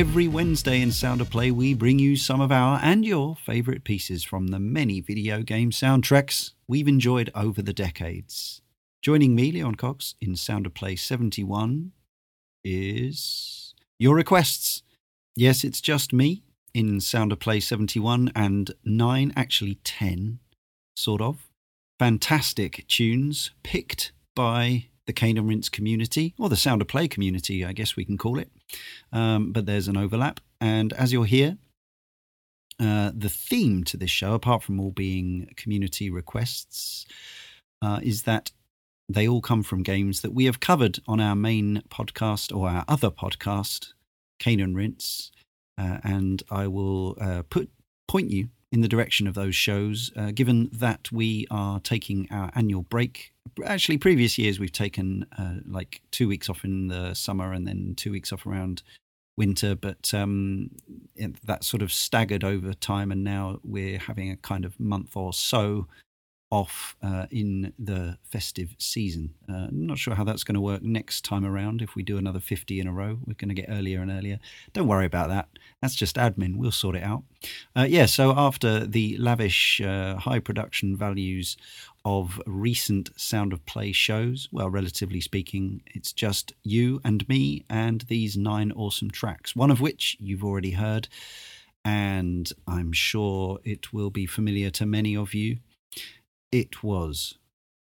Every Wednesday in Sound of Play, we bring you some of our and your favourite pieces from the many video game soundtracks we've enjoyed over the decades. Joining me, Leon Cox, in Sound of Play 71 is your requests. Yes, it's just me in Sound of Play 71 and nine, actually 10, sort of, fantastic tunes picked by the Cane and Rinse community, or the Sound of Play community, I guess we can call it. Um, but there's an overlap. And as you'll hear, uh, the theme to this show, apart from all being community requests, uh, is that they all come from games that we have covered on our main podcast or our other podcast, Cane and Rinse. Uh, and I will uh, put point you in the direction of those shows, uh, given that we are taking our annual break. Actually, previous years we've taken uh, like two weeks off in the summer and then two weeks off around winter, but um, that sort of staggered over time, and now we're having a kind of month or so off uh, in the festive season. Uh, not sure how that's going to work next time around. If we do another 50 in a row, we're going to get earlier and earlier. Don't worry about that. That's just admin. We'll sort it out. Uh, yeah, so after the lavish, uh, high production values of recent Sound of Play shows, well, relatively speaking, it's just you and me and these nine awesome tracks, one of which you've already heard. And I'm sure it will be familiar to many of you it was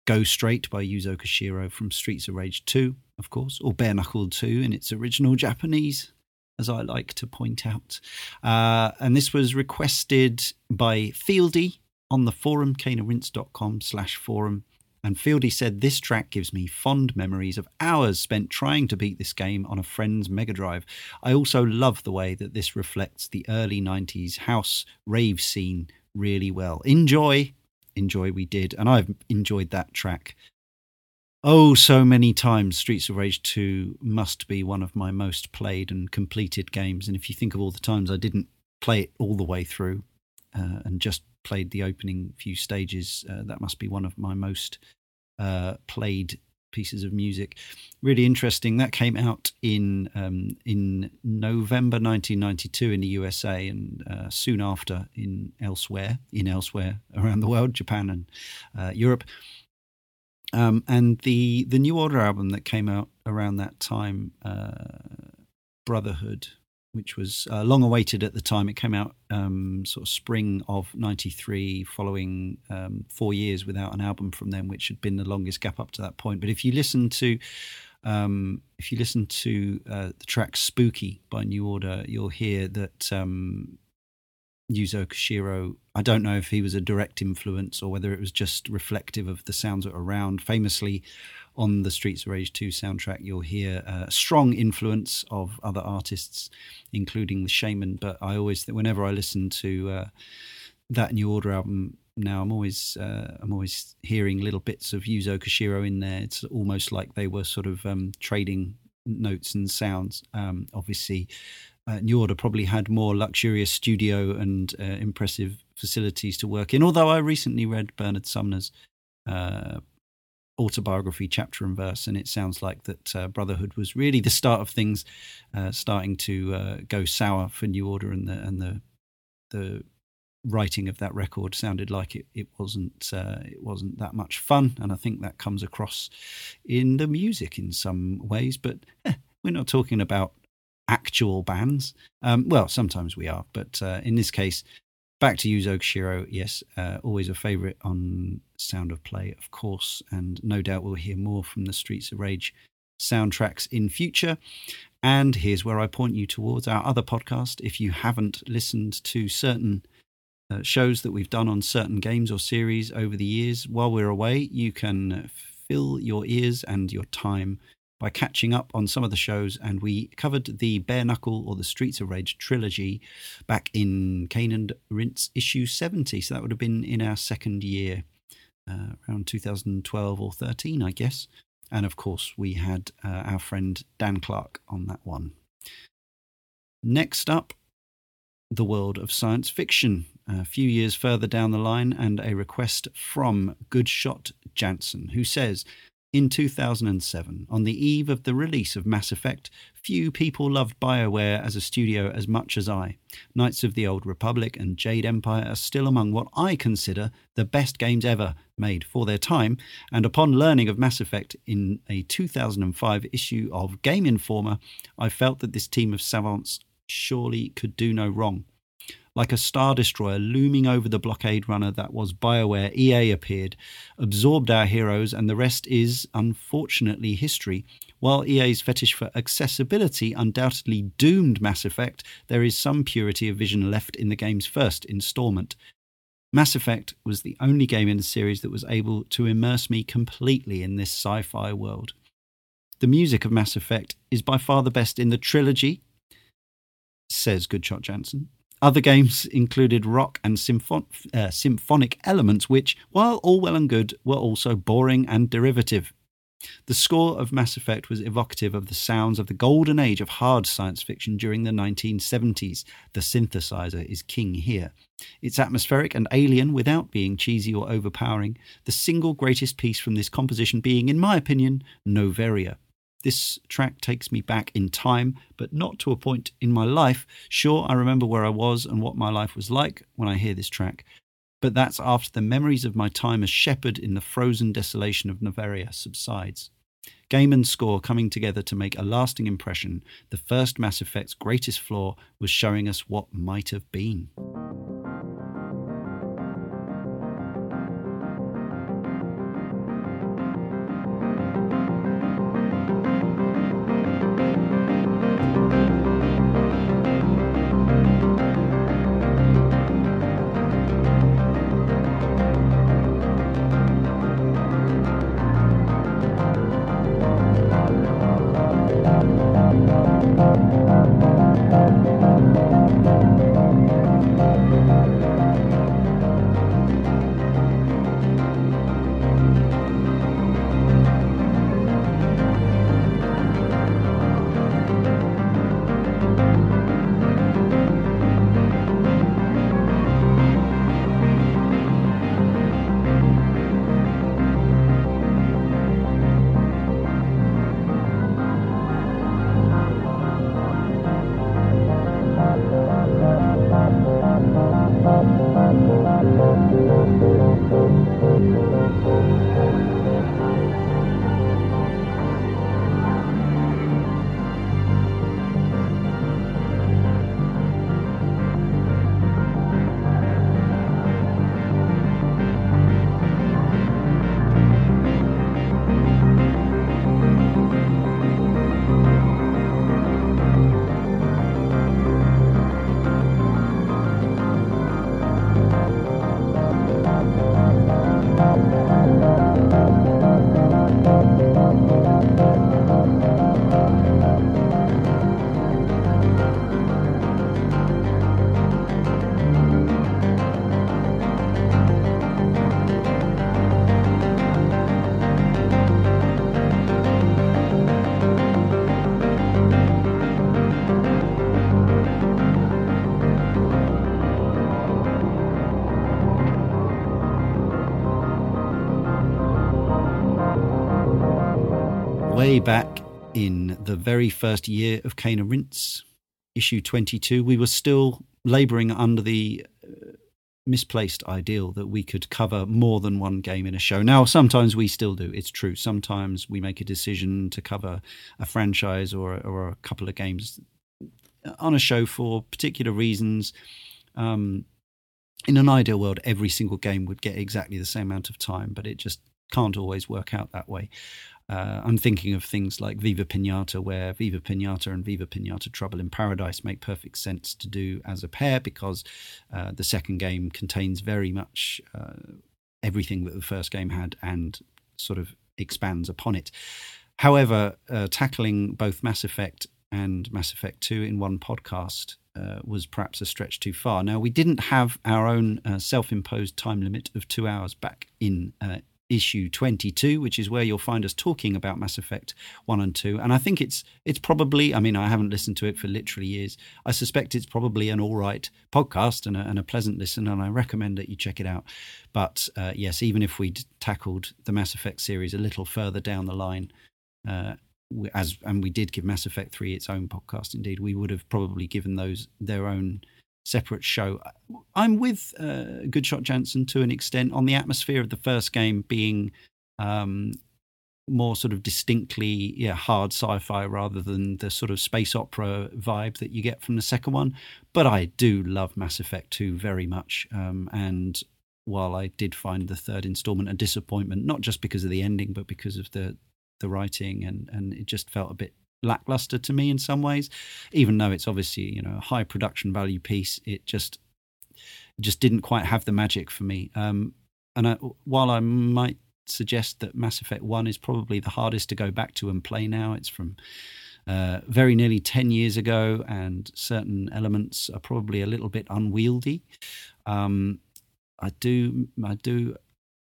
Go Straight by Yuzo Koshiro from Streets of Rage 2, of course, or Bare Knuckle 2 in its original Japanese, as I like to point out. Uh, and this was requested by Fieldy on the forum, caneandrinse.com slash forum. And Fieldy said, This track gives me fond memories of hours spent trying to beat this game on a friend's Mega Drive. I also love the way that this reflects the early 90s house rave scene really well. Enjoy! Enjoy, we did. And I've enjoyed that track. Oh, so many times Streets of Rage 2 must be one of my most played and completed games. And if you think of all the times I didn't play it all the way through uh, and just played the opening few stages. Uh, that must be one of my most uh, played pieces of music. Really interesting. That came out in um, in November 1992 in the USA, and uh, soon after in elsewhere in elsewhere around the world, Japan and uh, Europe. Um, and the the New Order album that came out around that time, uh, Brotherhood, which was uh, long awaited at the time. It came out um, sort of spring of '93, following um, four years without an album from them, which had been the longest gap up to that point. But if you listen to um, if you listen to uh, the track "Spooky" by New Order, you'll hear that um, Yuzo Koshiro. I don't know if he was a direct influence or whether it was just reflective of the sounds that were around. Famously, on the Streets of Rage 2 soundtrack, you'll hear a strong influence of other artists, including the Shamen. But I always, whenever I listen to uh, that New Order album now, I'm always, uh, I'm always hearing little bits of Yuzo Koshiro in there. It's almost like they were sort of um, trading notes and sounds. Um, obviously, uh, New Order probably had more luxurious studio and uh, impressive facilities to work in. Although I recently read Bernard Sumner's uh, autobiography, chapter and verse, and it sounds like that uh, Brotherhood was really the start of things uh, starting to uh, go sour for New Order, and the and the the writing of that record sounded like it, it wasn't it wasn't that much fun, and I think that comes across in the music in some ways. But eh, we're not talking about actual bands. Um, well, sometimes we are, but uh, in this case, back to Yuzo Koshiro. Yes, uh, always a favourite on Sound of Play, of course, and no doubt we'll hear more from the Streets of Rage soundtracks in future. And here's where I point you towards our other podcast. If you haven't listened to certain uh, shows that we've done on certain games or series over the years while we're away, you can fill your ears and your time by catching up on some of the shows, and we covered the Bare Knuckle or the Streets of Rage trilogy back in Cane and Rinse issue 70. So that would have been in our second year, uh, around 2012 or 13, I guess. And of course, we had uh, our friend Dan Clark on that one. Next up, the world of science fiction. A few years further down the line, and a request from Goodshot Janson, who says, in 2007, on the eve of the release of Mass Effect, few people loved BioWare as a studio as much as I. Knights of the Old Republic and Jade Empire are still among what I consider the best games ever made for their time, and upon learning of Mass Effect in a 2005 issue of Game Informer, I felt that this team of savants surely could do no wrong. Like a star destroyer looming over the blockade runner that was BioWare, EA appeared, absorbed our heroes, and the rest is, unfortunately, history. While EA's fetish for accessibility undoubtedly doomed Mass Effect, there is some purity of vision left in the game's first installment. Mass Effect was the only game in the series that was able to immerse me completely in this sci fi world. The music of Mass Effect is by far the best in the trilogy, says Goodshot Janson. Other games included rock and symphon- uh, symphonic elements, which, while all well and good, were also boring and derivative. The score of Mass Effect was evocative of the sounds of the golden age of hard science fiction during the 1970s. The synthesizer is king here. It's atmospheric and alien without being cheesy or overpowering, the single greatest piece from this composition being, in my opinion, Noveria. This track takes me back in time, but not to a point in my life. Sure, I remember where I was and what my life was like when I hear this track, but that's after the memories of my time as Shepard in the frozen desolation of Noveria subsides. Game and score coming together to make a lasting impression, the first Mass Effect's greatest flaw was showing us what might have been. Back in the very first year of Cane and Rinse, issue 22, we were still labouring under the uh, misplaced ideal that we could cover more than one game in a show. Now, sometimes we still do, it's true. Sometimes we make a decision to cover a franchise or, or a couple of games on a show for particular reasons. Um, in an ideal world, every single game would get exactly the same amount of time, but it just can't always work out that way. Uh, I'm thinking of things like Viva Pinata, where Viva Pinata and Viva Pinata Trouble in Paradise make perfect sense to do as a pair because uh, the second game contains very much uh, everything that the first game had and sort of expands upon it. However, uh, tackling both Mass Effect and Mass Effect 2 in one podcast uh, was perhaps a stretch too far. Now, we didn't have our own uh, self imposed time limit of two hours back in uh, issue 22 which is where you'll find us talking about Mass Effect 1 and 2 and I think it's it's probably I mean I haven't listened to it for literally years. I suspect it's probably an all right podcast and a, and a pleasant listen and I recommend that you check it out. But uh, yes even if we tackled the Mass Effect series a little further down the line uh, as and we did give Mass Effect 3 its own podcast indeed we would have probably given those their own separate show. I'm with uh, Goodshot Janson to an extent on the atmosphere of the first game being um, more sort of distinctly yeah, hard sci-fi rather than the sort of space opera vibe that you get from the second one. But I do love Mass Effect 2 very much. Um, and while I did find the third installment a disappointment, not just because of the ending, but because of the the writing and and it just felt a bit lackluster to me in some ways. Even though it's obviously you know a high production value piece, it just just didn't quite have the magic for me. Um, and I, while I might suggest that Mass Effect One is probably the hardest to go back to and play now, it's from uh, very nearly 10 years ago, and certain elements are probably a little bit unwieldy. Um, I do, I do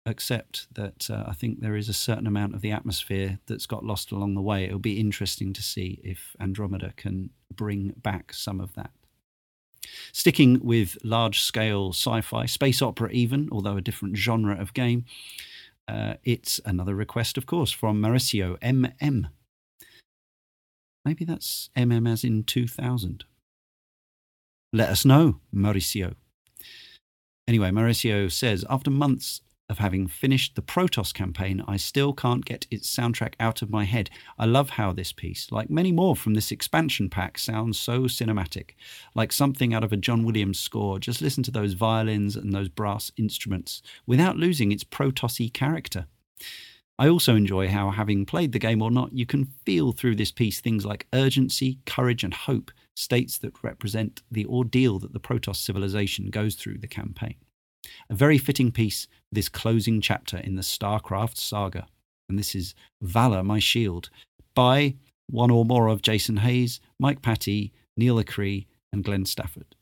accept that uh, I think there is a certain amount of the atmosphere that's got lost along the way. It'll be interesting to see if Andromeda can bring back some of that. Sticking with large scale sci fi, space opera, even, although a different genre of game, uh, it's another request, of course, from Mauricio MM. Maybe that's MM as in 2000. Let us know, Mauricio. Anyway, Mauricio says After months of having finished the Protoss campaign, I still can't get its soundtrack out of my head. I love how this piece, like many more from this expansion pack, sounds so cinematic, like something out of a John Williams score. Just listen to those violins and those brass instruments without losing its Protossy character. I also enjoy how, having played the game or not, you can feel through this piece things like urgency, courage, and hope, states that represent the ordeal that the Protoss civilization goes through the campaign. A very fitting piece this closing chapter in the StarCraft saga. And this is Valor, My Shield by one or more of Jason Hayes, Mike Patti, Neal Acree, and Glenn Stafford.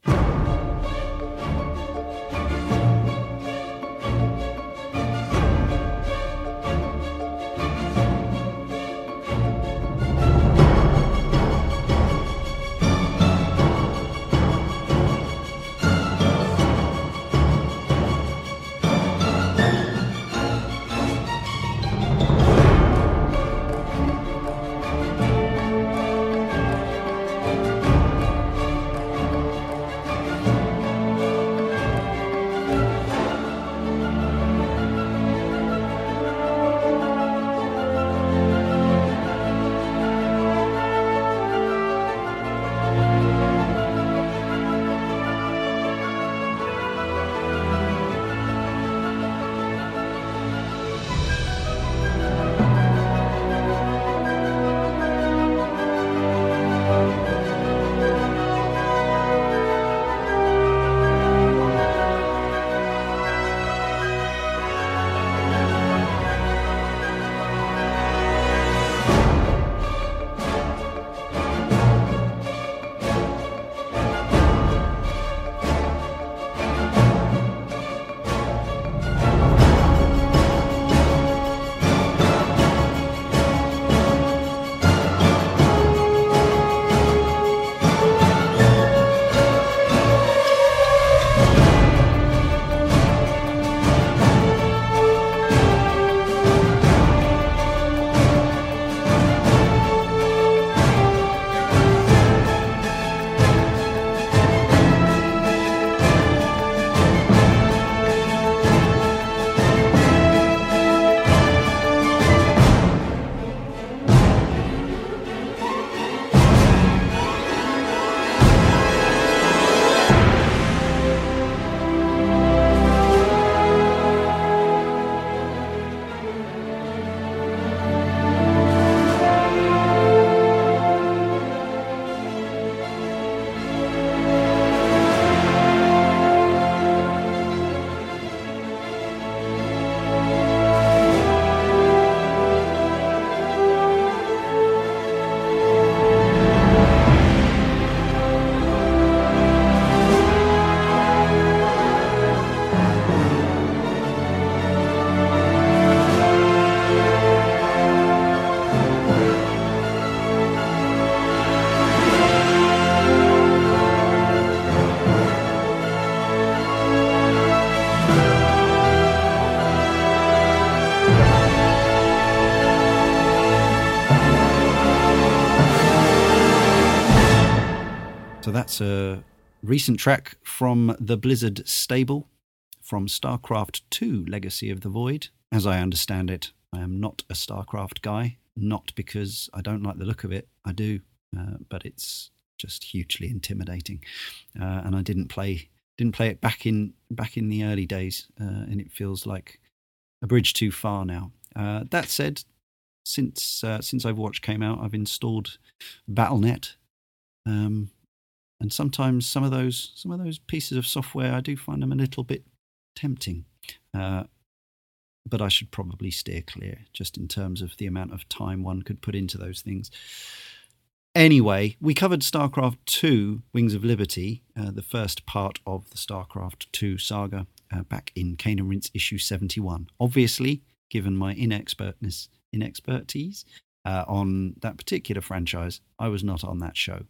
That's a recent track from the Blizzard stable from StarCraft 2 Legacy of the Void. As I understand it, I am not a StarCraft guy, not because I don't like the look of it, I do, uh, but it's just hugely intimidating. Uh, and I didn't play didn't play it back in back in the early days, uh, and it feels like a bridge too far now. Uh, that said, since uh, since Overwatch came out, I've installed BattleNet, um, and sometimes some of those some of those pieces of software I do find them a little bit tempting. Uh, but I should probably steer clear just in terms of the amount of time one could put into those things. Anyway, we covered StarCraft 2 Wings of Liberty, uh, the first part of the StarCraft 2 saga, uh, back in Cane and Rinse issue 71. Obviously, given my inexpertness, inexpertise uh, on that particular franchise, I was not on that show.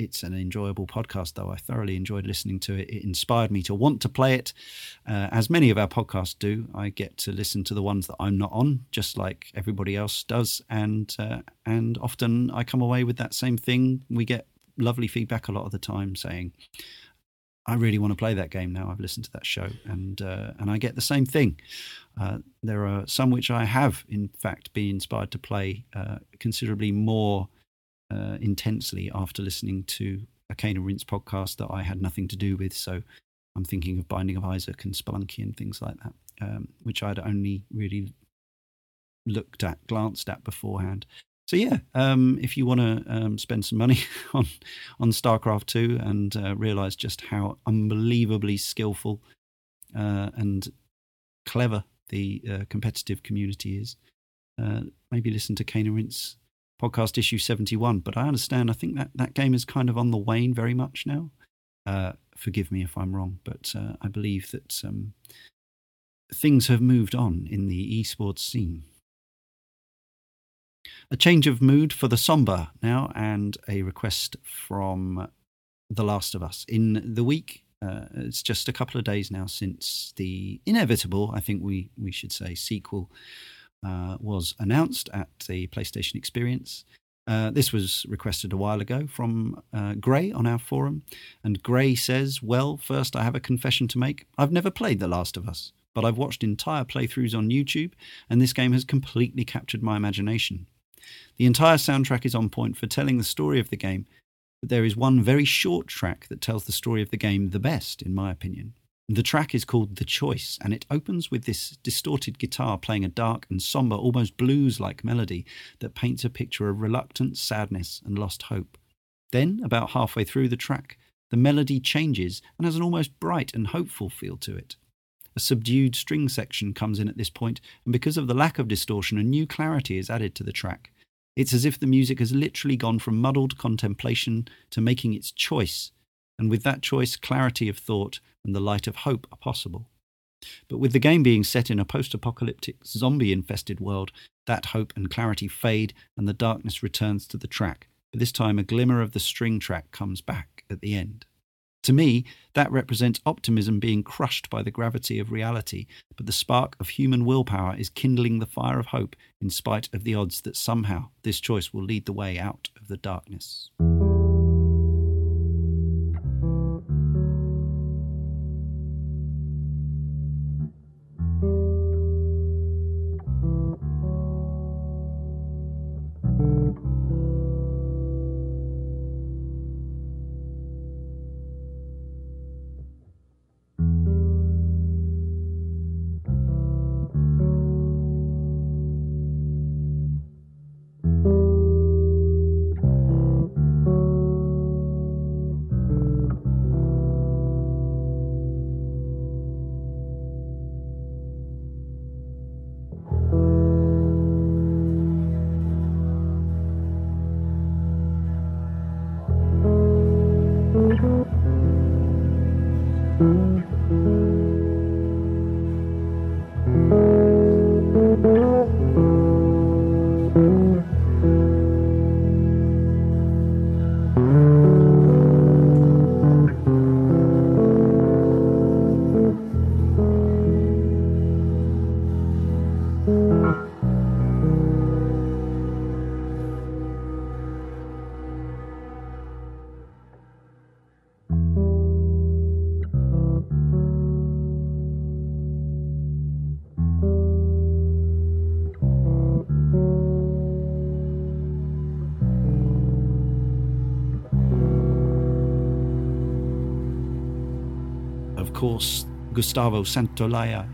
It's an enjoyable podcast, though. I thoroughly enjoyed listening to it. It inspired me to want to play it. Uh, as many of our podcasts do, I get to listen to the ones that I'm not on, just like everybody else does, and uh, and often I come away with that same thing. We get lovely feedback a lot of the time saying, "I really want to play that game now. I've listened to that show," and uh, and I get the same thing. Uh, there are some which I have, in fact, been inspired to play uh, considerably more uh, intensely after listening to a Cane and Rinse podcast that I had nothing to do with. So I'm thinking of Binding of Isaac and Spelunky and things like that, um, which I'd only really looked at, glanced at beforehand. So yeah, um, if you want to um, spend some money on on StarCraft two and uh, realize just how unbelievably skillful uh, and clever the uh, competitive community is, uh, maybe listen to Cane and Rinse podcast issue 71. But I understand, I think that that game is kind of on the wane very much now. Uh, forgive me if I'm wrong, but uh, I believe that um, things have moved on in the esports scene. A change of mood for the somber now, and a request from The Last of Us. In the week, uh, it's just a couple of days now since the inevitable, I think we, we should say, sequel uh, was announced at the PlayStation Experience. Uh, this was requested a while ago from uh, Grey on our forum. And Grey says, Well, first, I have a confession to make. I've never played The Last of Us, but I've watched entire playthroughs on YouTube, and this game has completely captured my imagination. The entire soundtrack is on point for telling the story of the game, but there is one very short track that tells the story of the game the best, in my opinion. The track is called The Choice, and it opens with this distorted guitar playing a dark and somber, almost blues like melody that paints a picture of reluctant sadness and lost hope. Then, about halfway through the track, the melody changes and has an almost bright and hopeful feel to it. A subdued string section comes in at this point, and because of the lack of distortion, a new clarity is added to the track. It's as if the music has literally gone from muddled contemplation to making its choice and with that choice, clarity of thought and the light of hope are possible. But with the game being set in a post apocalyptic, zombie infested world, that hope and clarity fade and the darkness returns to the track. But this time, a glimmer of the string track comes back at the end. To me, that represents optimism being crushed by the gravity of reality, but the spark of human willpower is kindling the fire of hope in spite of the odds that somehow this choice will lead the way out of the darkness. Gustavo Santaolalla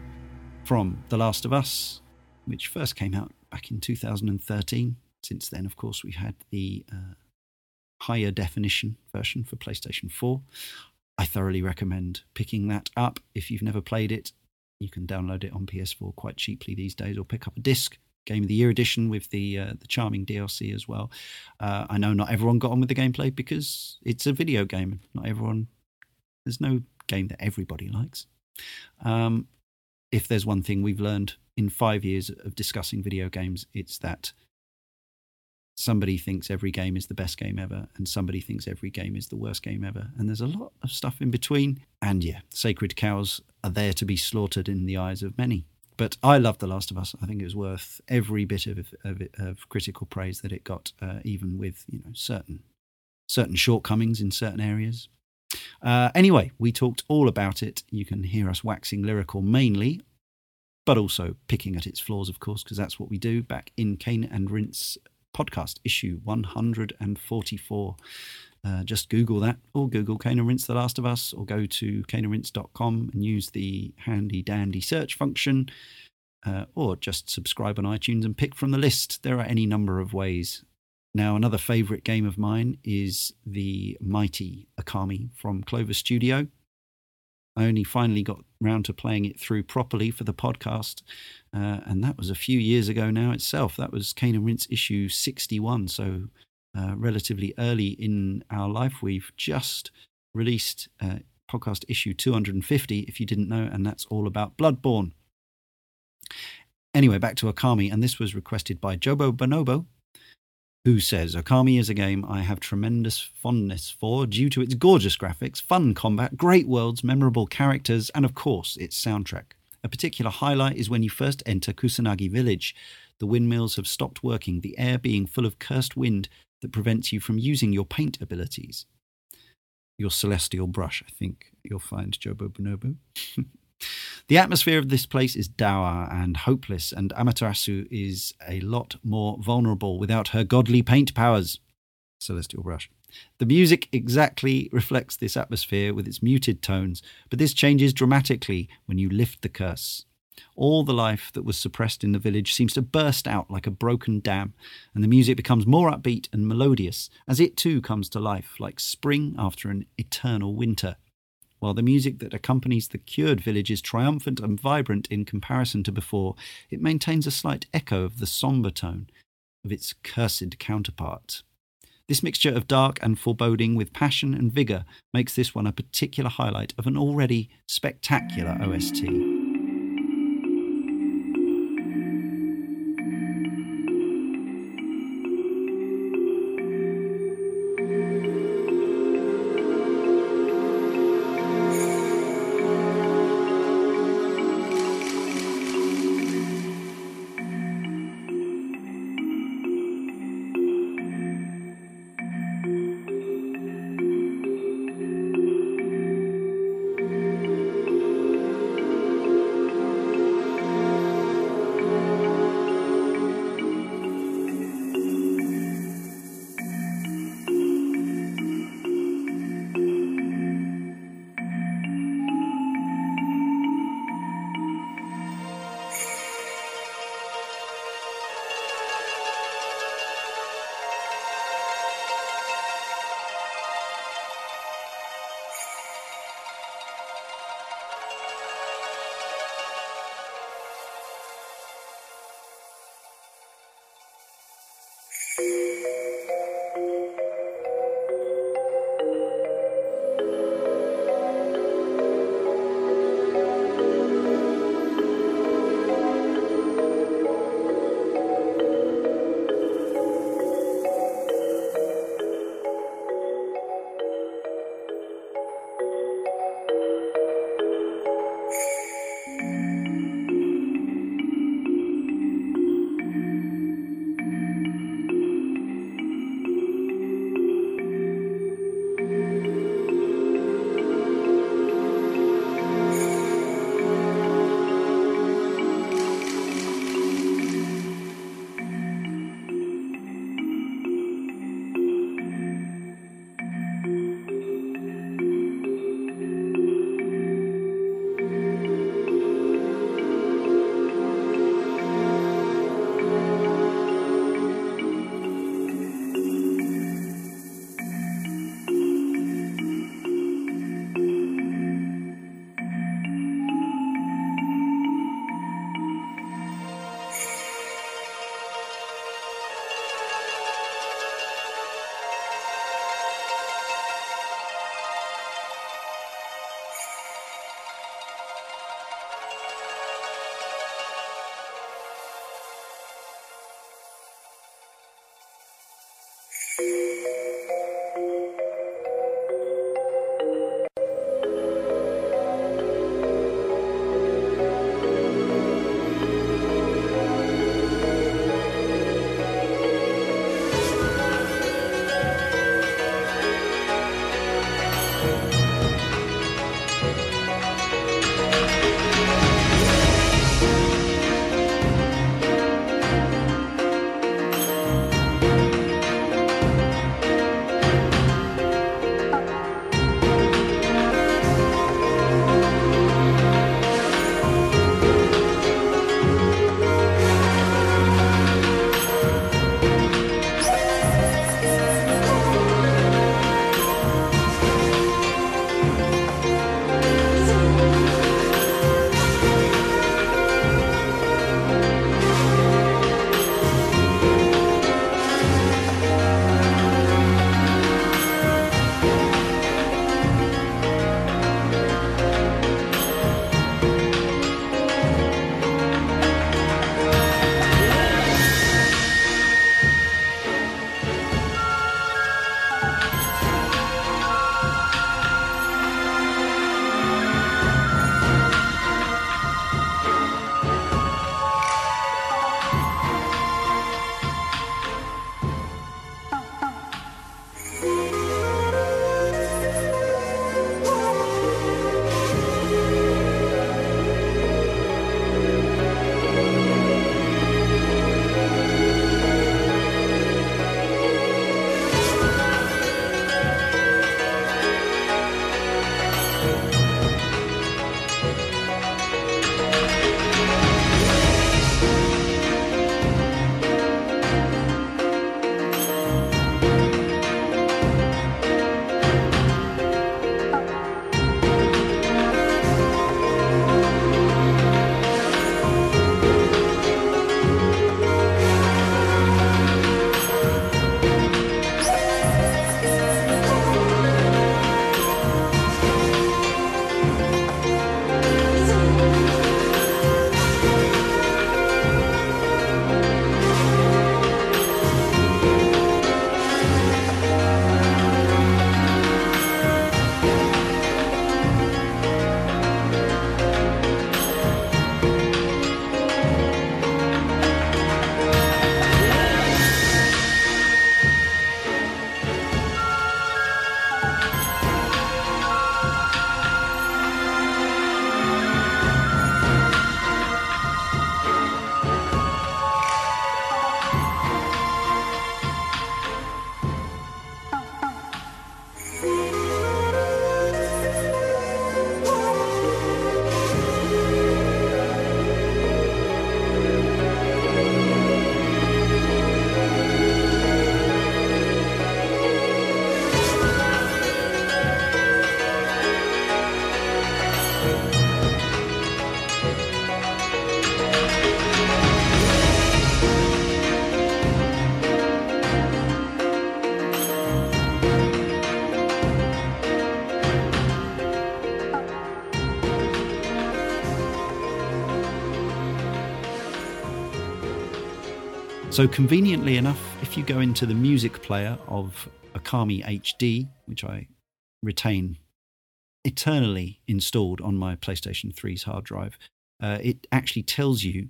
from The Last of Us, which first came out back in 2013. Since then, of course, we've had the uh, higher definition version for PlayStation 4. I thoroughly recommend picking that up. If you've never played it, you can download it on PS4 quite cheaply these days, or pick up a disc. Game of the Year edition with the uh, the charming DLC as well. Uh, I know not everyone got on with the gameplay because it's a video game. Not everyone. There's no game that everybody likes. Um, if there's one thing we've learned in five years of discussing video games, it's that somebody thinks every game is the best game ever, and somebody thinks every game is the worst game ever. And there's a lot of stuff in between. And yeah, sacred cows are there to be slaughtered in the eyes of many. But I love The Last of Us. I think it was worth every bit of, of, of critical praise that it got, uh, even with you know certain certain shortcomings in certain areas. Uh, anyway, we talked all about it. You can hear us waxing lyrical mainly, but also picking at its flaws, of course, because that's what we do back in Cane and Rinse podcast, issue 144. Uh, just Google that, or Google Cane and Rinse The Last of Us, or go to caneandrinse.com and use the handy dandy search function, uh, or just subscribe on iTunes and pick from the list. There are any number of ways now, another favourite game of mine is the mighty Okami from Clover Studio. I only finally got round to playing it through properly for the podcast, uh, and that was a few years ago now itself. That was Cane and Rinse issue 61, so uh, relatively early in our life. We've just released uh, podcast issue 250, if you didn't know, and that's all about Bloodborne. Anyway, back to Okami, and this was requested by Jobo Bonobo, who says Okami is a game I have tremendous fondness for due to its gorgeous graphics, fun combat, great worlds, memorable characters, and of course, its soundtrack. A particular highlight is when you first enter Kusanagi village. The windmills have stopped working, the air being full of cursed wind that prevents you from using your paint abilities. Your celestial brush, I think you'll find, Jobo Bonobo. The atmosphere of this place is dour and hopeless, and Amaterasu is a lot more vulnerable without her godly paint powers. Celestial Brush. The music exactly reflects this atmosphere with its muted tones, but this changes dramatically when you lift the curse. All the life that was suppressed in the village seems to burst out like a broken dam, and the music becomes more upbeat and melodious as it too comes to life, like spring after an eternal winter. While the music that accompanies the cured village is triumphant and vibrant in comparison to before, it maintains a slight echo of the sombre tone of its cursed counterpart. This mixture of dark and foreboding with passion and vigour makes this one a particular highlight of an already spectacular OST. So, conveniently enough, if you go into the music player of Okami HD, which I retain eternally installed on my PlayStation 3's hard drive, uh, it actually tells you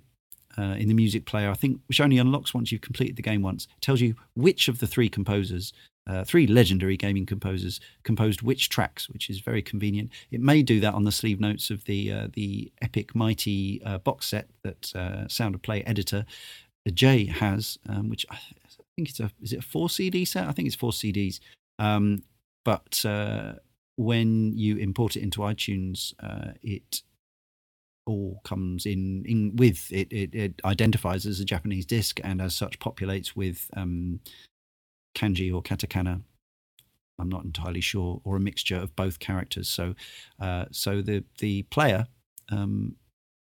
uh, in the music player, I think, which only unlocks once you've completed the game once, tells you which of the three composers, uh, three legendary gaming composers, composed which tracks, which is very convenient. It may do that on the sleeve notes of the uh, the Epic Mighty uh, box set that uh, Sound of Play editor uh, Jay has, um, which I think it's a is it a four CD set? I think it's four CDs. Um, but when you import it into iTunes, uh, it all comes in, in with it, it, it identifies as a Japanese disc and as such populates with um, kanji or katakana. I'm not entirely sure, or a mixture of both characters. So, uh, so the the player um,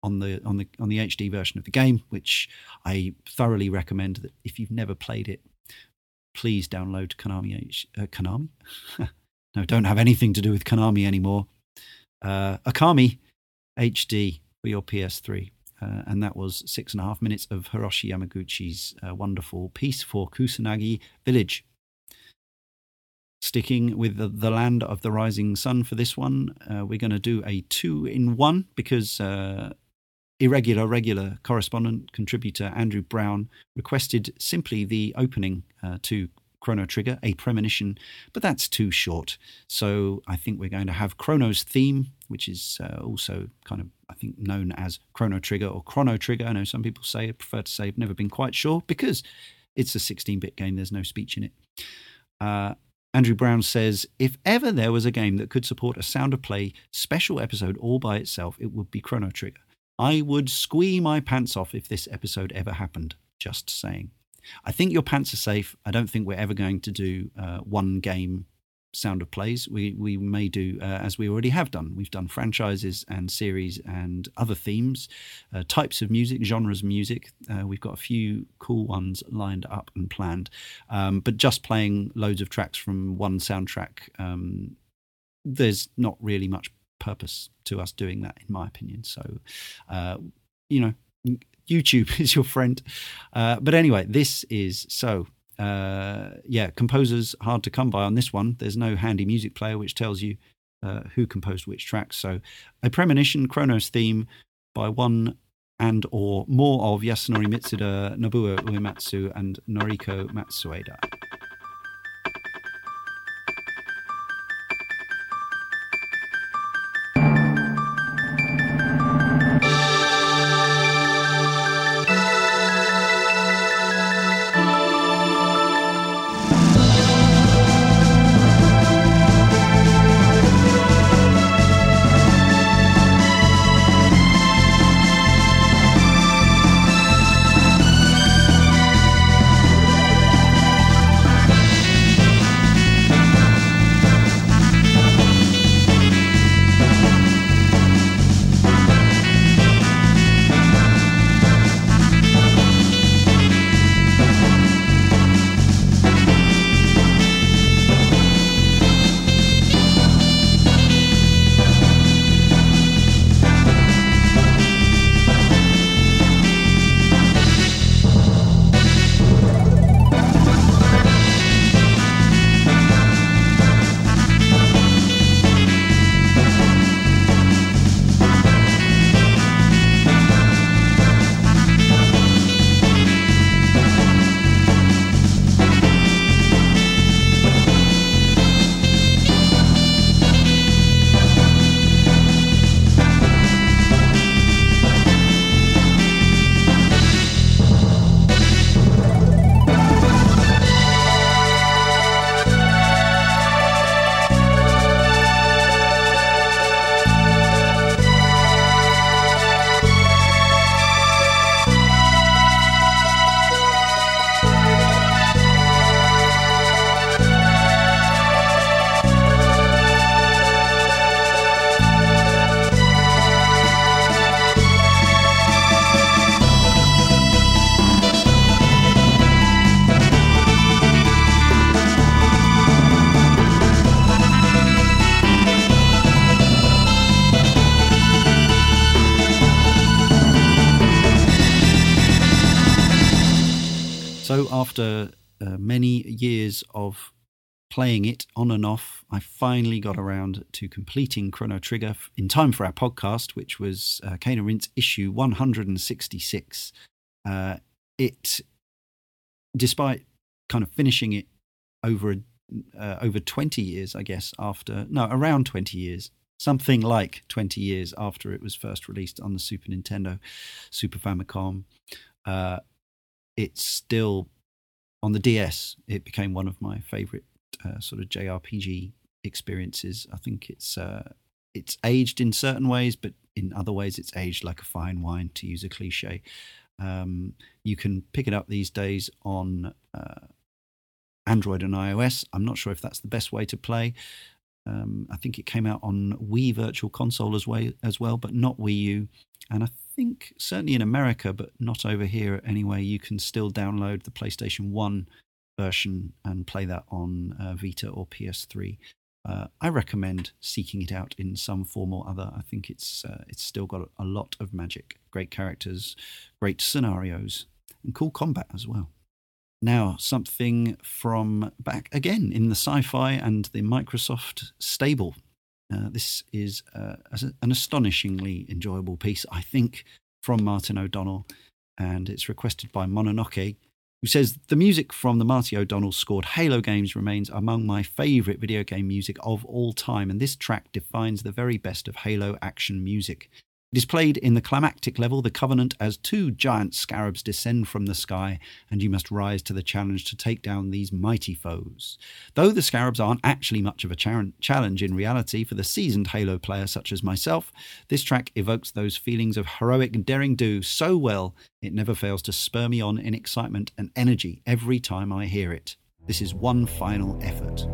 on the on the on the HD version of the game, which I thoroughly recommend that if you've never played it, please download Konami H, uh, Konami. no, don't have anything to do with Konami anymore. Uh, Okami HD for your PS3. Uh, and that was six and a half minutes of Hiroshi Yamaguchi's uh, wonderful piece for Kusanagi Village. Sticking with the, the, land of the rising sun for this one, uh, we're going to do a two in one because uh, irregular, regular correspondent contributor Andrew Brown requested simply the opening uh, to Chrono Trigger, a premonition, but that's too short. So I think we're going to have Chrono's theme, which is uh, also kind of, I think, known as Chrono Trigger or Chrono Trigger. I know some people say, prefer to say, I've never been quite sure because it's a 16 bit game, there's no speech in it. Uh, Andrew Brown says, if ever there was a game that could support a sound of play special episode all by itself, it would be Chrono Trigger. I would squee my pants off if this episode ever happened. Just saying. I think your pants are safe. I don't think we're ever going to do uh, one game sound of plays. We we may do uh, as we already have done. We've done franchises and series and other themes, uh, types of music, genres of music. Uh, we've got a few cool ones lined up and planned. Um, but just playing loads of tracks from one soundtrack, um, there's not really much purpose to us doing that, in my opinion. So, uh, you know, YouTube is your friend. Uh, but anyway, this is so. Uh, yeah, composers hard to come by on this one. There's no handy music player which tells you uh, who composed which tracks. So, a premonition, Chronos theme by one and or more of Yasunori Mitsuda, Nobuo Uematsu, and Noriko Matsueda. Playing it on and off, I finally got around to completing Chrono Trigger in time for our podcast, which was uh, Cane and issue 166. Uh, it, despite kind of finishing it over uh, over 20 years, I guess, after no, around 20 years, something like 20 years after it was first released on the Super Nintendo, Super Famicom. Uh, it's still on the DS. It became one of my favorite uh, sort of JRPG experiences. I think it's uh, it's aged in certain ways, but in other ways, it's aged like a fine wine, to use a cliche. Um, you can pick it up these days on uh, Android and iOS. I'm not sure if that's the best way to play. Um, I think it came out on Wii Virtual Console as well, as well, but not Wii U. And I think certainly in America, but not over here anyway, you can still download the PlayStation One version and play that on uh, Vita or PS3. Uh, I recommend seeking it out in some form or other. I think it's uh, it's still got a lot of magic, great characters, great scenarios, and cool combat as well. Now, something from back again in the sci fi and the Microsoft stable. Uh, this is uh, an astonishingly enjoyable piece, I think, from Martin O'Donnell, and it's requested by Mononoke, who says the music from the Marty O'Donnell scored Halo games remains among my favourite video game music of all time, and this track defines the very best of Halo action music. It is played in the climactic level, the Covenant, as two giant scarabs descend from the sky, and you must rise to the challenge to take down these mighty foes. Though the scarabs aren't actually much of a challenge in reality for the seasoned Halo player such as myself, this track evokes those feelings of heroic daring do so well, it never fails to spur me on in excitement and energy every time I hear it. This is one final effort.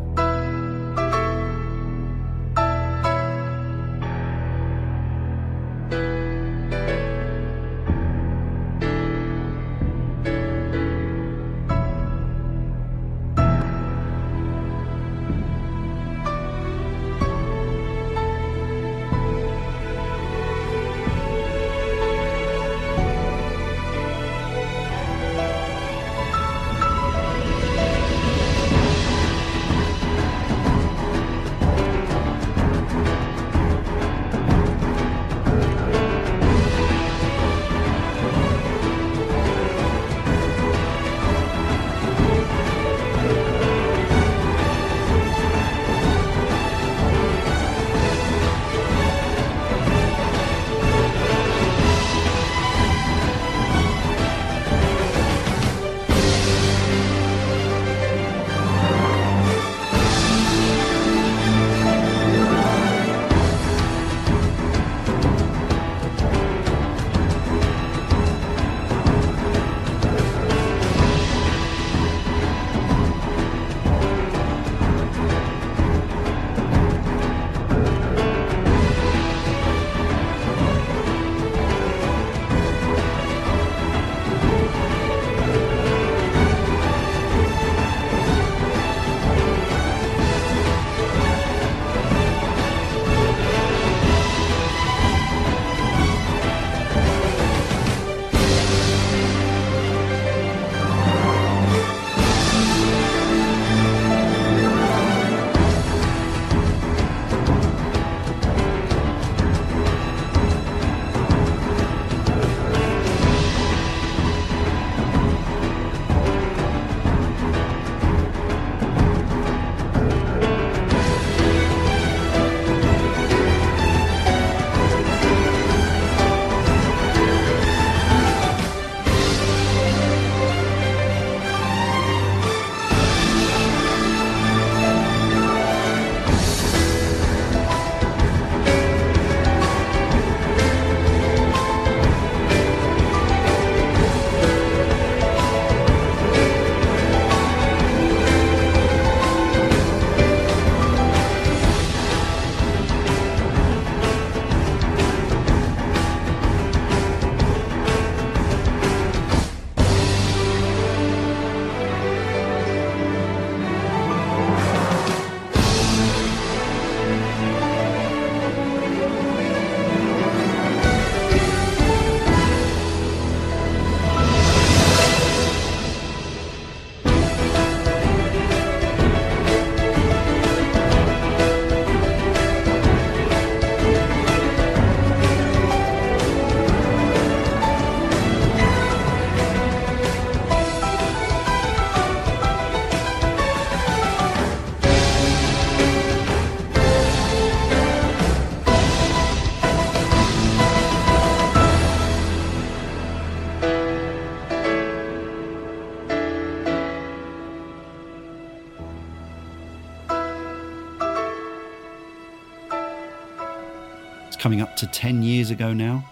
To 10 years ago now.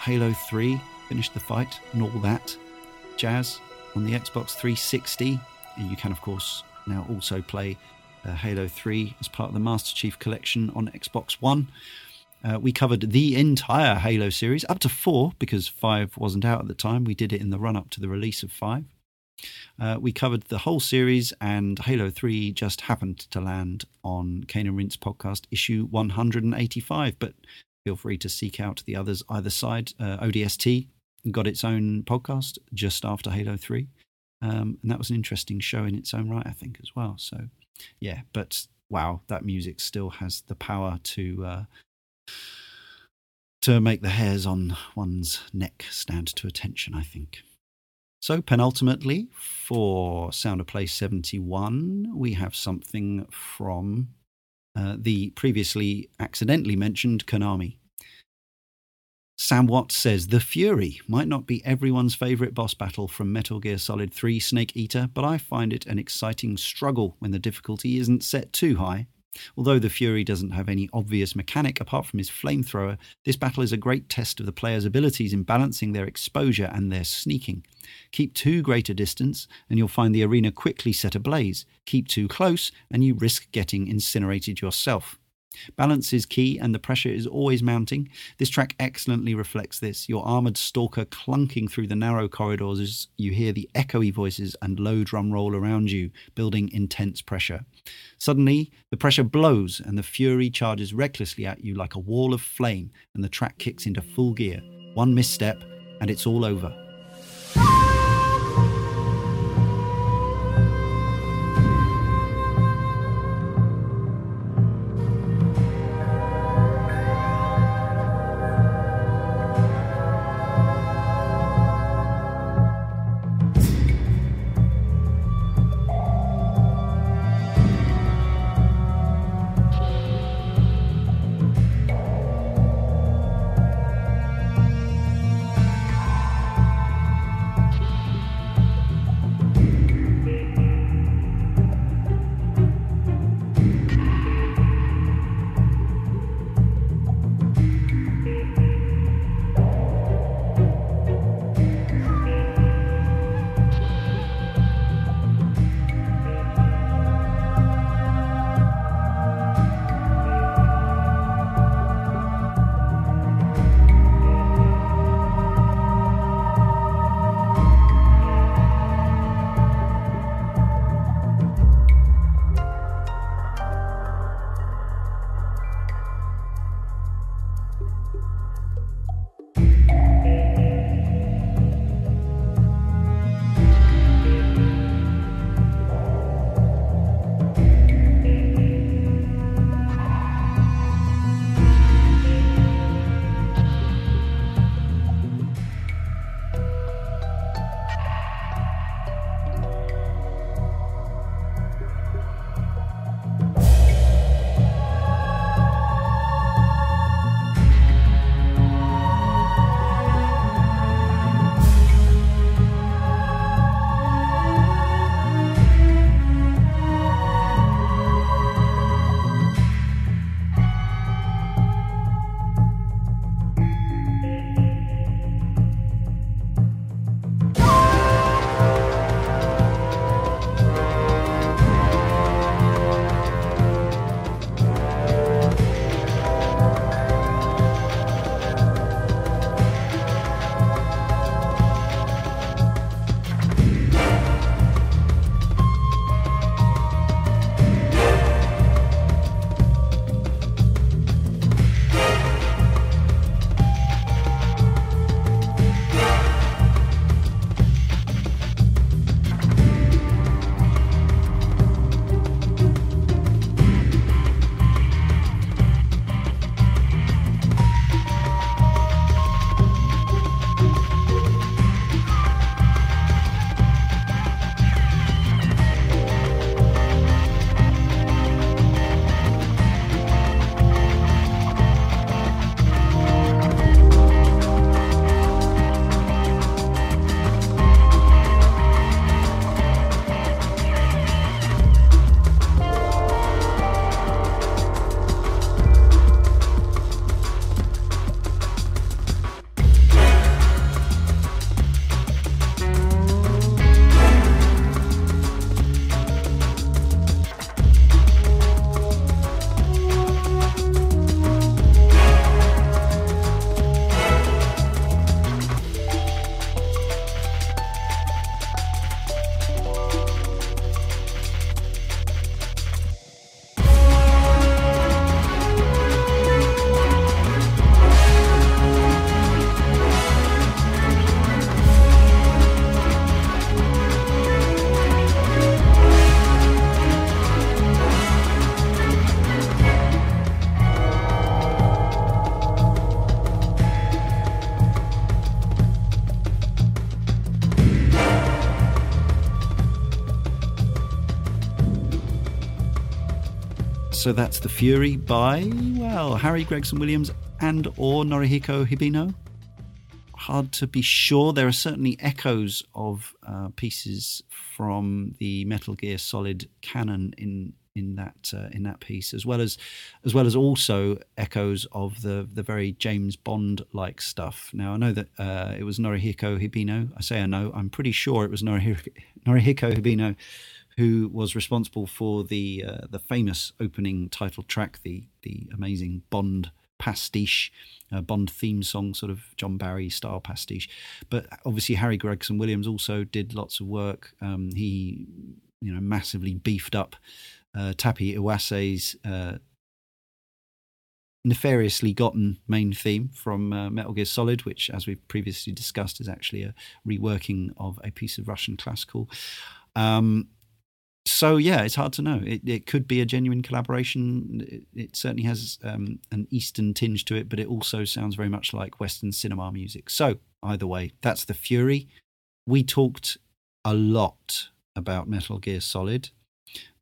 Halo 3 finished the fight and all that jazz on the Xbox 360. And you can, of course, now also play uh, Halo 3 as part of the Master Chief Collection on Xbox One. Uh, we covered the entire Halo series, up to four, because five wasn't out at the time. We did it in the run up to the release of five. Uh, we covered the whole series, and Halo 3 just happened to land on Cane and Rinse podcast issue 185. But feel free to seek out the others either side. Uh, ODST got its own podcast just after Halo 3. Um, and that was an interesting show in its own right, I think, as well. So, yeah, but wow, that music still has the power to uh, to make the hairs on one's neck stand to attention, I think. So, penultimately, for Sound of Play 71, we have something from uh, the previously accidentally mentioned Konami. Sam What says The Fury might not be everyone's favourite boss battle from Metal Gear Solid 3 Snake Eater, but I find it an exciting struggle when the difficulty isn't set too high. Although the Fury doesn't have any obvious mechanic apart from his flamethrower, this battle is a great test of the player's abilities in balancing their exposure and their sneaking. Keep too great a distance, and you'll find the arena quickly set ablaze. Keep too close, and you risk getting incinerated yourself. Balance is key and the pressure is always mounting. This track excellently reflects this. Your armoured stalker clunking through the narrow corridors as you hear the echoey voices and low drum roll around you, building intense pressure. Suddenly, the pressure blows and the fury charges recklessly at you like a wall of flame, and the track kicks into full gear. One misstep, and it's all over. So that's The Fury by, well, Harry Gregson Williams and or Norihiko Hibino. Hard to be sure. There are certainly echoes of uh, pieces from the Metal Gear Solid canon in in that uh, in that piece, as well as as well as also echoes of the the very James Bond like stuff. Now I know that uh, it was Norihiko Hibino. I say I know. I'm pretty sure it was Norihiko, Norihiko Hibino who was responsible for the uh, the famous opening title track, the the amazing Bond pastiche, uh, Bond theme song, sort of John Barry style pastiche. But obviously Harry Gregson Williams also did lots of work. Um, he you know massively beefed up uh, Tappi Iwase's uh, nefariously gotten main theme from uh, Metal Gear Solid, which, as we've previously discussed, is actually a reworking of a piece of Russian classical. Um, so yeah, it's hard to know. It, it could be a genuine collaboration. It, it certainly has um, an Eastern tinge to it, but it also sounds very much like Western cinema music. So either way, that's the Fury. We talked a lot about Metal Gear Solid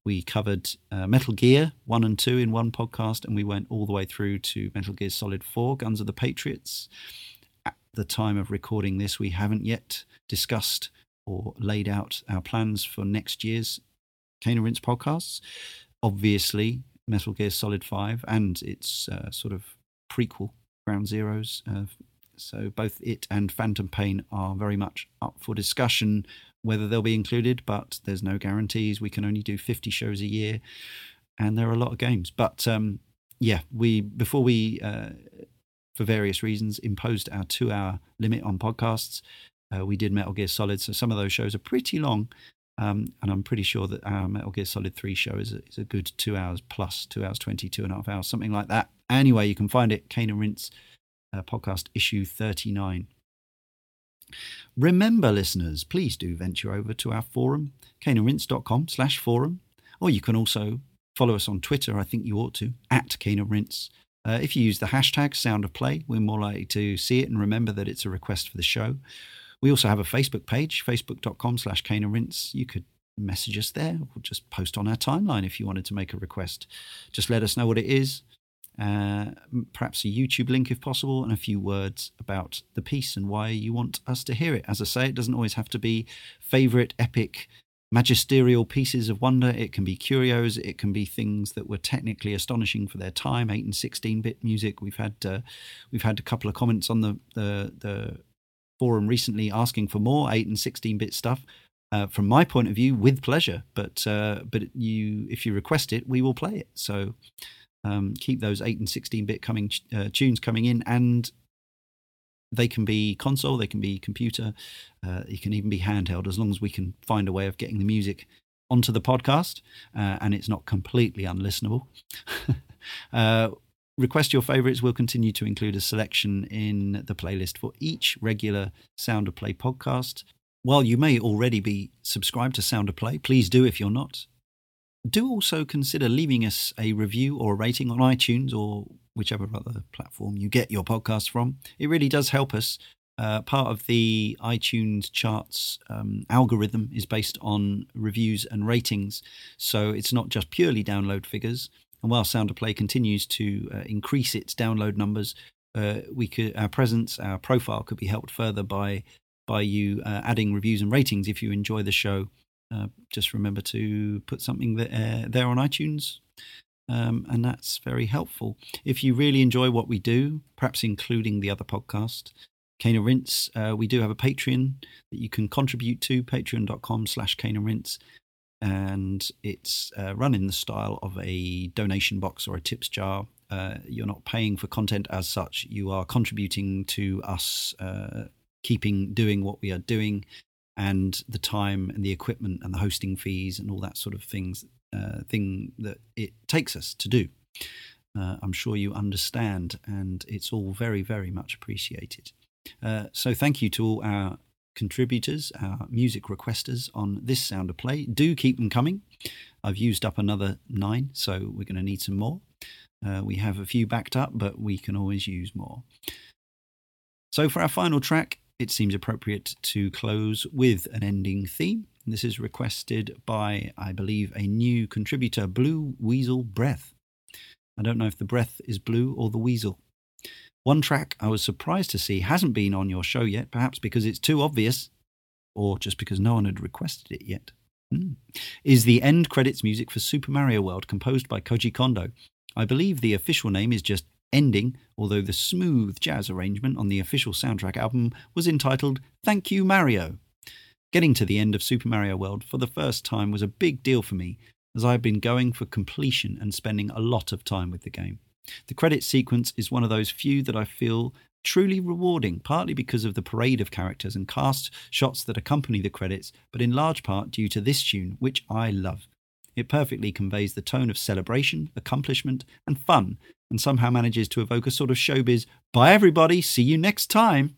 we covered uh, Metal Gear 1 and 2 in one podcast, and we went all the way through to Metal Gear Solid 4 Guns of the Patriots. At the time of recording this, we haven't yet discussed or laid out our plans for next year's Cane Rinse podcasts. Obviously, Metal Gear Solid 5 and its uh, sort of prequel, Ground Zeroes. Uh, so both it and Phantom Pain are very much up for discussion whether they'll be included, but there's no guarantees. We can only do 50 shows a year, and there are a lot of games. But um, yeah, we before we, uh, for various reasons, imposed our two-hour limit on podcasts. Uh, we did Metal Gear Solid, so some of those shows are pretty long. Um, and I'm pretty sure that our Metal Gear Solid 3 show is a, is a good two hours plus, two hours 20, two and a half hours, something like that. Anyway, you can find it, Cane and Rinse uh, podcast issue 39. Remember, listeners, please do venture over to our forum, caneandrinse.com slash forum, or you can also follow us on Twitter, I think you ought to, at caneandrinse. Uh, if you use the hashtag sound of play, we're more likely to see it and remember that it's a request for the show. We also have a Facebook page, facebook.com slash caneandrinse. You could message us there or just post on our timeline if you wanted to make a request. Just let us know what it is uh, perhaps a YouTube link if possible, and a few words about the piece and why you want us to hear it. As I say, it doesn't always have to be favorite, epic, magisterial pieces of wonder. It can be curios. It can be things that were technically astonishing for their time. Eight and sixteen bit music. We've had uh, we've had a couple of comments on the, the the forum recently asking for more eight and sixteen bit stuff. Uh, from my point of view, with pleasure, but uh, but you, if you request it, we will play it. So um, keep those 8 and 16 bit coming uh, tunes coming in and they can be console they can be computer uh, it can even be handheld as long as we can find a way of getting the music onto the podcast uh, and it's not completely unlistenable uh, request your favorites we'll continue to include a selection in the playlist for each regular sound of play podcast while you may already be subscribed to sound of play please do if you're not do also consider leaving us a review or a rating on iTunes or whichever other platform you get your podcast from. It really does help us. Uh, part of the iTunes charts um, algorithm is based on reviews and ratings, so it's not just purely download figures. And while Sound of Play continues to uh, increase its download numbers, uh, we could our presence, our profile could be helped further by by you uh, adding reviews and ratings if you enjoy the show uh, just remember to put something there, uh, there on iTunes. Um, and that's very helpful. If you really enjoy what we do, perhaps including the other podcast, Cane Rinse, uh, we do have a Patreon that you can contribute to, patreon.com slash Cane Rinse. And it's uh, run in the style of a donation box or a tips jar. Uh, you're not paying for content as such. You are contributing to us uh, keeping doing what we are doing and the time and the equipment and the hosting fees and all that sort of things uh, thing that it takes us to do. Uh, I'm sure you understand, and it's all very, very much appreciated. Uh, so, thank you to all our contributors, our music requesters on this sound of play. Do keep them coming. I've used up another nine, so we're going to need some more. Uh, we have a few backed up, but we can always use more. So, for our final track, it seems appropriate to close with an ending theme. This is requested by, I believe, a new contributor, Blue Weasel Breath. I don't know if the breath is blue or the weasel. One track I was surprised to see hasn't been on your show yet, perhaps because it's too obvious, or just because no one had requested it yet. Hmm. Is the end credits music for Super Mario World composed by Koji Kondo. I believe the official name is just Ending, although the smooth jazz arrangement on the official soundtrack album was entitled Thank You Mario. Getting to the end of Super Mario World for the first time was a big deal for me, as I had been going for completion and spending a lot of time with the game. The credit sequence is one of those few that I feel truly rewarding, partly because of the parade of characters and cast shots that accompany the credits, but in large part due to this tune, which I love. It perfectly conveys the tone of celebration, accomplishment, and fun, and somehow manages to evoke a sort of showbiz, bye everybody, see you next time.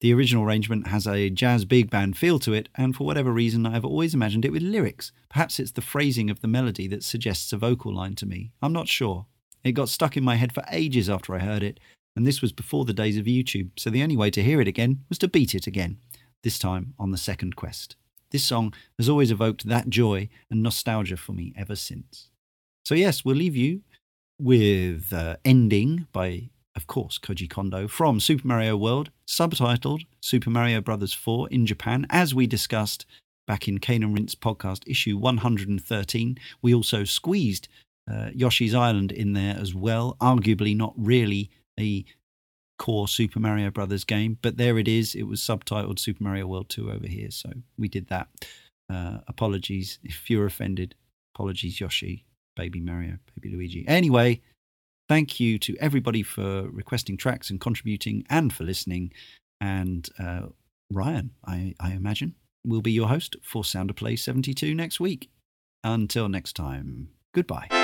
The original arrangement has a jazz big band feel to it, and for whatever reason, I have always imagined it with lyrics. Perhaps it's the phrasing of the melody that suggests a vocal line to me. I'm not sure. It got stuck in my head for ages after I heard it, and this was before the days of YouTube, so the only way to hear it again was to beat it again, this time on the second quest. This song has always evoked that joy and nostalgia for me ever since. So, yes, we'll leave you with uh, Ending by, of course, Koji Kondo from Super Mario World, subtitled Super Mario Bros. 4 in Japan, as we discussed back in Cane and Rinse podcast issue 113. We also squeezed uh, Yoshi's Island in there as well. Arguably not really a core Super Mario Brothers game, but there it is. It was subtitled Super Mario World 2 over here, so we did that. Uh, apologies if you're offended. Apologies, Yoshi, Baby Mario, Baby Luigi. Anyway, thank you to everybody for requesting tracks and contributing and for listening. And uh, Ryan, I, I imagine, will be your host for Sound of Play 72 next week. Until next time, goodbye.